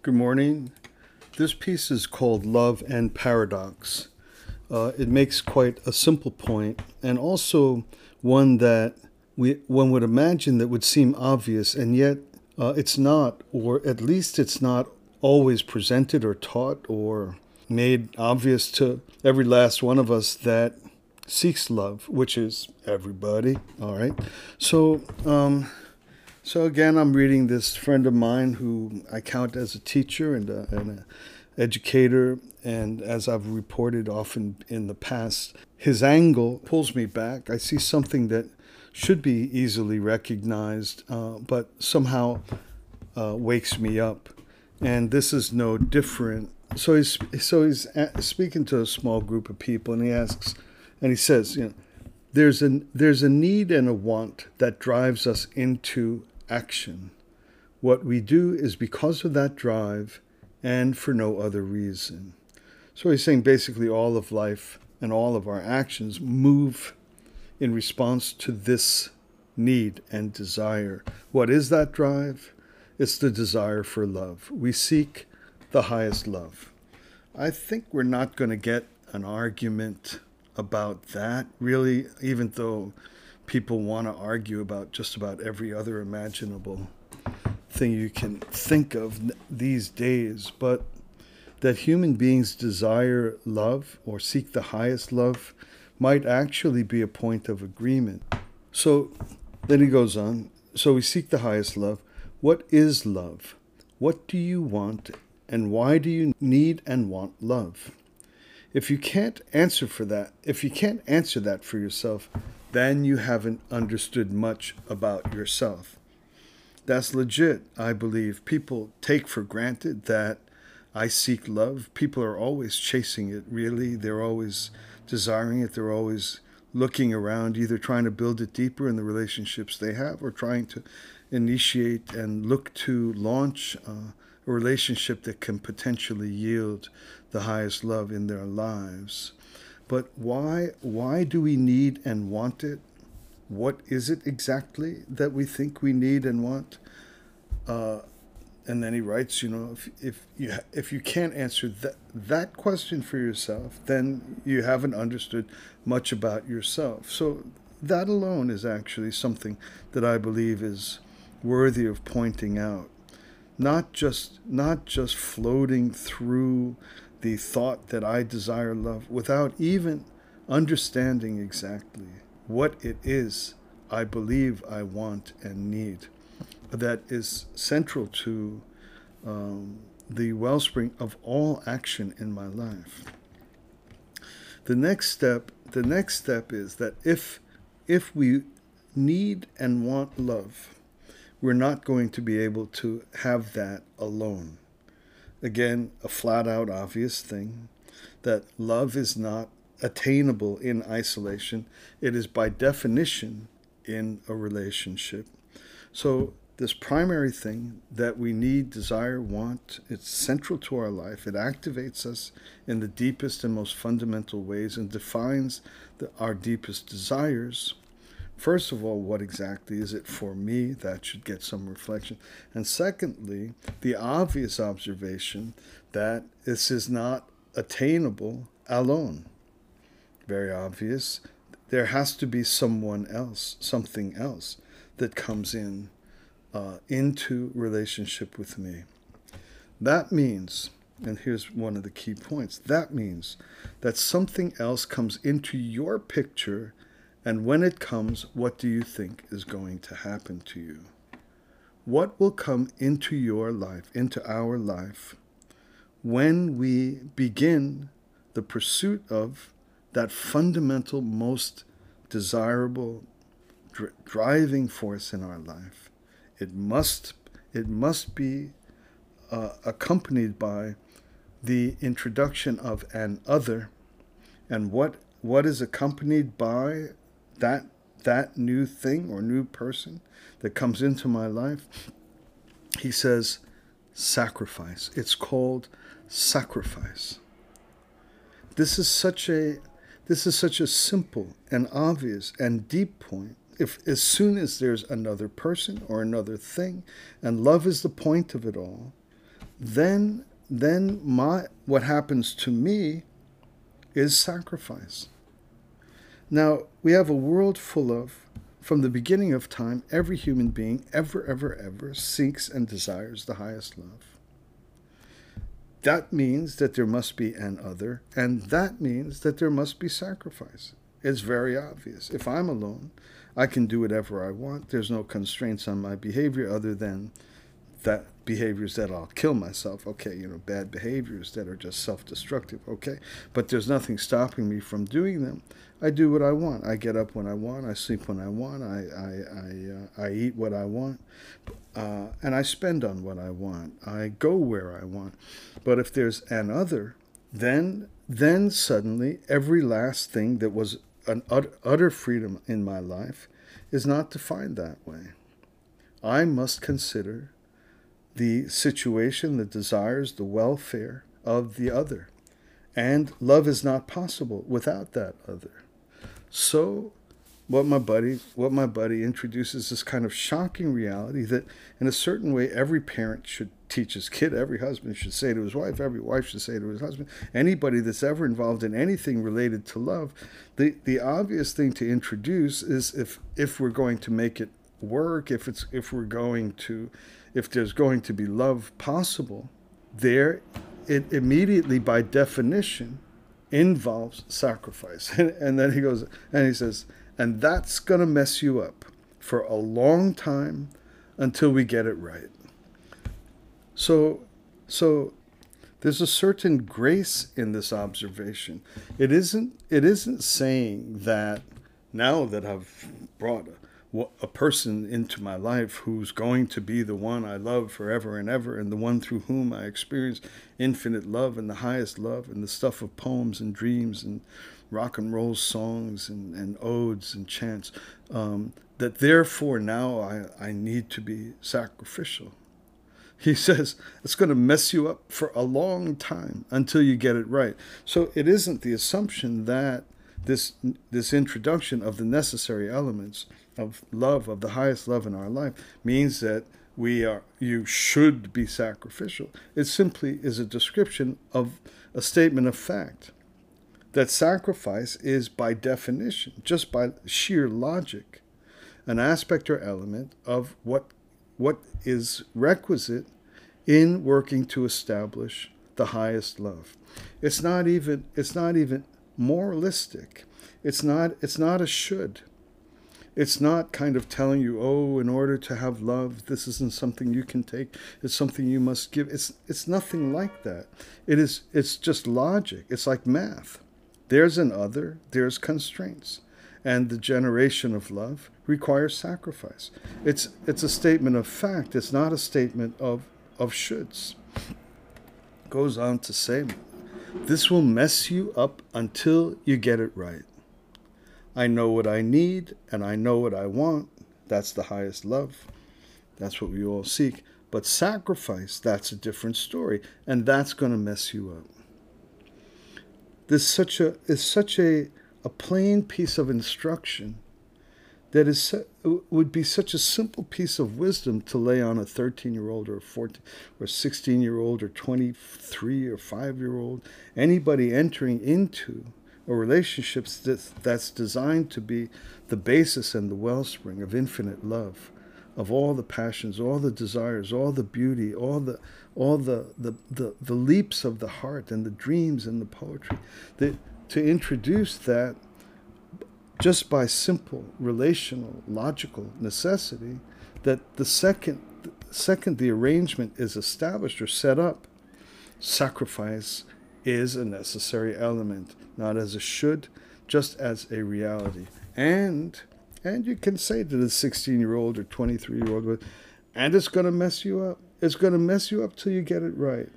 Good morning. This piece is called Love and Paradox. Uh, it makes quite a simple point and also one that we, one would imagine that would seem obvious, and yet uh, it's not, or at least it's not always presented or taught or made obvious to every last one of us that seeks love, which is everybody. All right. So, um, so again, I'm reading this friend of mine who I count as a teacher and, an educator, and as I've reported often in the past, his angle pulls me back. I see something that should be easily recognized, uh, but somehow uh, wakes me up. And this is no different. So he's so he's speaking to a small group of people, and he asks, and he says, you know, there's a there's a need and a want that drives us into action. What we do is because of that drive and for no other reason. So he's saying basically all of life and all of our actions move in response to this need and desire. What is that drive? It's the desire for love. We seek the highest love. I think we're not going to get an argument about that, really, even though people want to argue about just about every other imaginable thing you can think of these days, but that human beings desire love or seek the highest love might actually be a point of agreement. So then he goes on so we seek the highest love. What is love? What do you want and why do you need and want love? If you can't answer for that, if you can't answer that for yourself, then you haven't understood much about yourself. That's legit, I believe. People take for granted that I seek love. People are always chasing it, really. They're always desiring it. They're always looking around, either trying to build it deeper in the relationships they have or trying to initiate and look to launch uh, a relationship that can potentially yield the highest love in their lives. But why why do we need and want it? What is it exactly that we think we need and want? Uh, and then he writes, you know, if, if you if you can't answer that that question for yourself, then you haven't understood much about yourself. So that alone is actually something that I believe is worthy of pointing out. Not just not just floating through the thought that I desire love without even understanding exactly what it is I believe I want and need. That is central to um, the wellspring of all action in my life. The next step, the next step is that if if we need and want love, we're not going to be able to have that alone. Again, a flat out obvious thing that love is not attainable in isolation, it is by definition in a relationship. So, this primary thing that we need, desire, want, it's central to our life. It activates us in the deepest and most fundamental ways and defines the, our deepest desires. First of all, what exactly is it for me? That should get some reflection. And secondly, the obvious observation that this is not attainable alone. Very obvious. There has to be someone else, something else that comes in uh, into relationship with me. That means, and here's one of the key points that means that something else comes into your picture and when it comes, what do you think is going to happen to you? What will come into your life, into our life, when we begin the pursuit of that fundamental, most desirable, dr- driving force in our life? It must, it must be uh, accompanied by the introduction of an other. And what, what is accompanied by that that new thing or new person that comes into my life, he says, sacrifice. It's called sacrifice. This is such a this is such a simple and obvious and deep point. If as soon as there's another person or another thing, and love is the point of it all, then then my what happens to me is sacrifice. Now, we have a world full of from the beginning of time, every human being ever, ever, ever seeks and desires the highest love. That means that there must be an other, and that means that there must be sacrifice. It's very obvious. If I'm alone, I can do whatever I want. There's no constraints on my behavior other than that behaviors that I'll kill myself. Okay, you know, bad behaviors that are just self destructive. Okay, but there's nothing stopping me from doing them. I do what I want. I get up when I want. I sleep when I want. I I I, uh, I eat what I want, uh, and I spend on what I want. I go where I want. But if there's an other, then then suddenly every last thing that was an utter, utter freedom in my life is not defined that way. I must consider the situation, the desires, the welfare of the other. And love is not possible without that other. So what my buddy what my buddy introduces this kind of shocking reality that in a certain way every parent should teach his kid every husband should say to his wife every wife should say to his husband anybody that's ever involved in anything related to love the the obvious thing to introduce is if if we're going to make it work if it's if we're going to if there's going to be love possible there it immediately by definition involves sacrifice. And, and then he goes, and he says, and that's going to mess you up for a long time until we get it right. So, so there's a certain grace in this observation. It isn't, it isn't saying that now that I've brought a person into my life who's going to be the one I love forever and ever, and the one through whom I experience infinite love and the highest love, and the stuff of poems and dreams and rock and roll songs and, and odes and chants. Um, that therefore now I, I need to be sacrificial. He says it's going to mess you up for a long time until you get it right. So it isn't the assumption that this this introduction of the necessary elements of love, of the highest love in our life, means that we are you should be sacrificial. It simply is a description of a statement of fact. That sacrifice is by definition, just by sheer logic, an aspect or element of what what is requisite in working to establish the highest love. It's not even it's not even moralistic. It's not it's not a should. It's not kind of telling you, oh, in order to have love, this isn't something you can take. It's something you must give. It's it's nothing like that. It is it's just logic. It's like math. There's an other, there's constraints. And the generation of love requires sacrifice. It's it's a statement of fact. It's not a statement of of shoulds. Goes on to say this will mess you up until you get it right. I know what I need and I know what I want. That's the highest love. That's what we all seek. But sacrifice, that's a different story, and that's going to mess you up. This such a is such a a plain piece of instruction that is would be such a simple piece of wisdom to lay on a 13 year old or a 14 or 16 year old or 23 or 5 year old anybody entering into a relationships that, that's designed to be the basis and the wellspring of infinite love, of all the passions, all the desires, all the beauty, all the all the the, the, the leaps of the heart and the dreams and the poetry. That to introduce that just by simple relational logical necessity, that the second second the arrangement is established or set up, sacrifice is a necessary element not as a should, just as a reality. And and you can say to the 16 year old or 23 year old, and it's going to mess you up. It's going to mess you up till you get it right.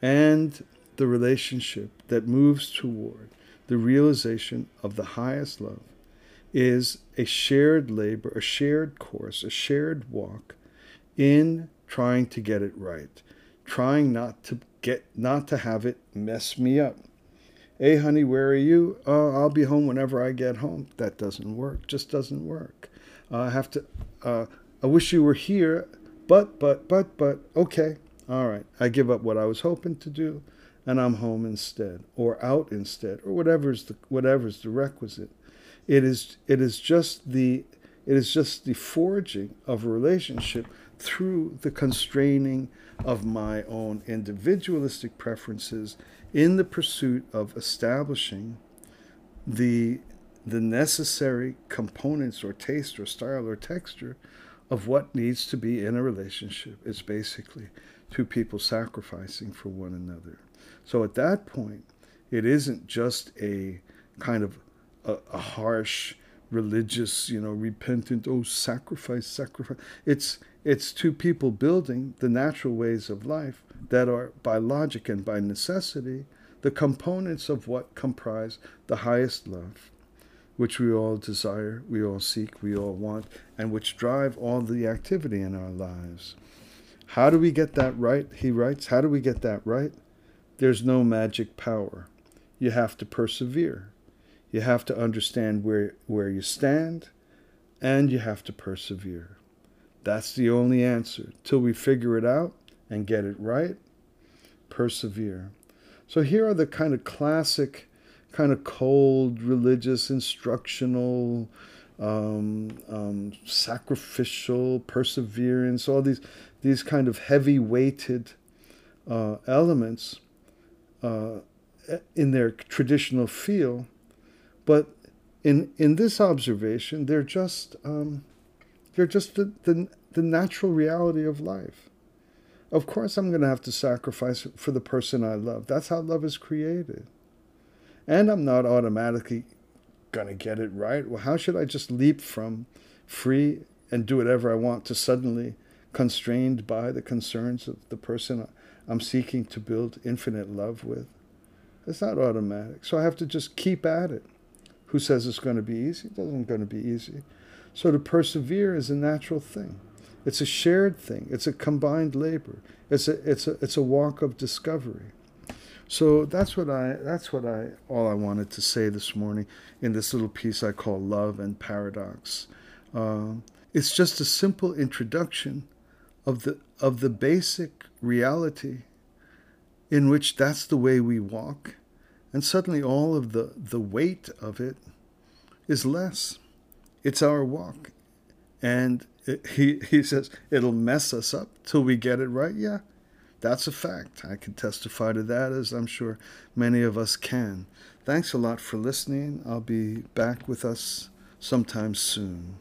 And the relationship that moves toward the realization of the highest love is a shared labor, a shared course, a shared walk in trying to get it right, trying not to get not to have it mess me up. Hey, honey, where are you? Uh, I'll be home whenever I get home. That doesn't work. Just doesn't work. Uh, I have to. Uh, I wish you were here, but but but but. Okay, All right, I give up what I was hoping to do, and I'm home instead, or out instead, or whatever's the whatever's the requisite. It is it is just the it is just the forging of a relationship through the constraining of my own individualistic preferences in the pursuit of establishing the the necessary components or taste or style or texture of what needs to be in a relationship. It's basically two people sacrificing for one another. So at that point, it isn't just a kind of a, a harsh religious, you know, repentant, oh sacrifice, sacrifice. It's it's two people building the natural ways of life that are by logic and by necessity the components of what comprise the highest love, which we all desire, we all seek, we all want, and which drive all the activity in our lives. How do we get that right? He writes, How do we get that right? There's no magic power. You have to persevere. You have to understand where, where you stand, and you have to persevere. That's the only answer. Till we figure it out and get it right, persevere. So here are the kind of classic, kind of cold, religious, instructional, um, um, sacrificial, perseverance, all these, these kind of heavy weighted uh, elements uh, in their traditional feel. But in, in this observation, they're just, um, they're just the, the, the natural reality of life. Of course, I'm going to have to sacrifice for the person I love. That's how love is created. And I'm not automatically going to get it right. Well, how should I just leap from free and do whatever I want to suddenly constrained by the concerns of the person I'm seeking to build infinite love with? It's not automatic. So I have to just keep at it. Who says it's going to be easy? It isn't going to be easy. So to persevere is a natural thing. It's a shared thing. It's a combined labor. It's a it's a it's a walk of discovery. So that's what I that's what I all I wanted to say this morning in this little piece I call love and paradox. Uh, it's just a simple introduction of the of the basic reality in which that's the way we walk, and suddenly all of the the weight of it is less. It's our walk, and he, he says it'll mess us up till we get it right. Yeah, that's a fact. I can testify to that, as I'm sure many of us can. Thanks a lot for listening. I'll be back with us sometime soon.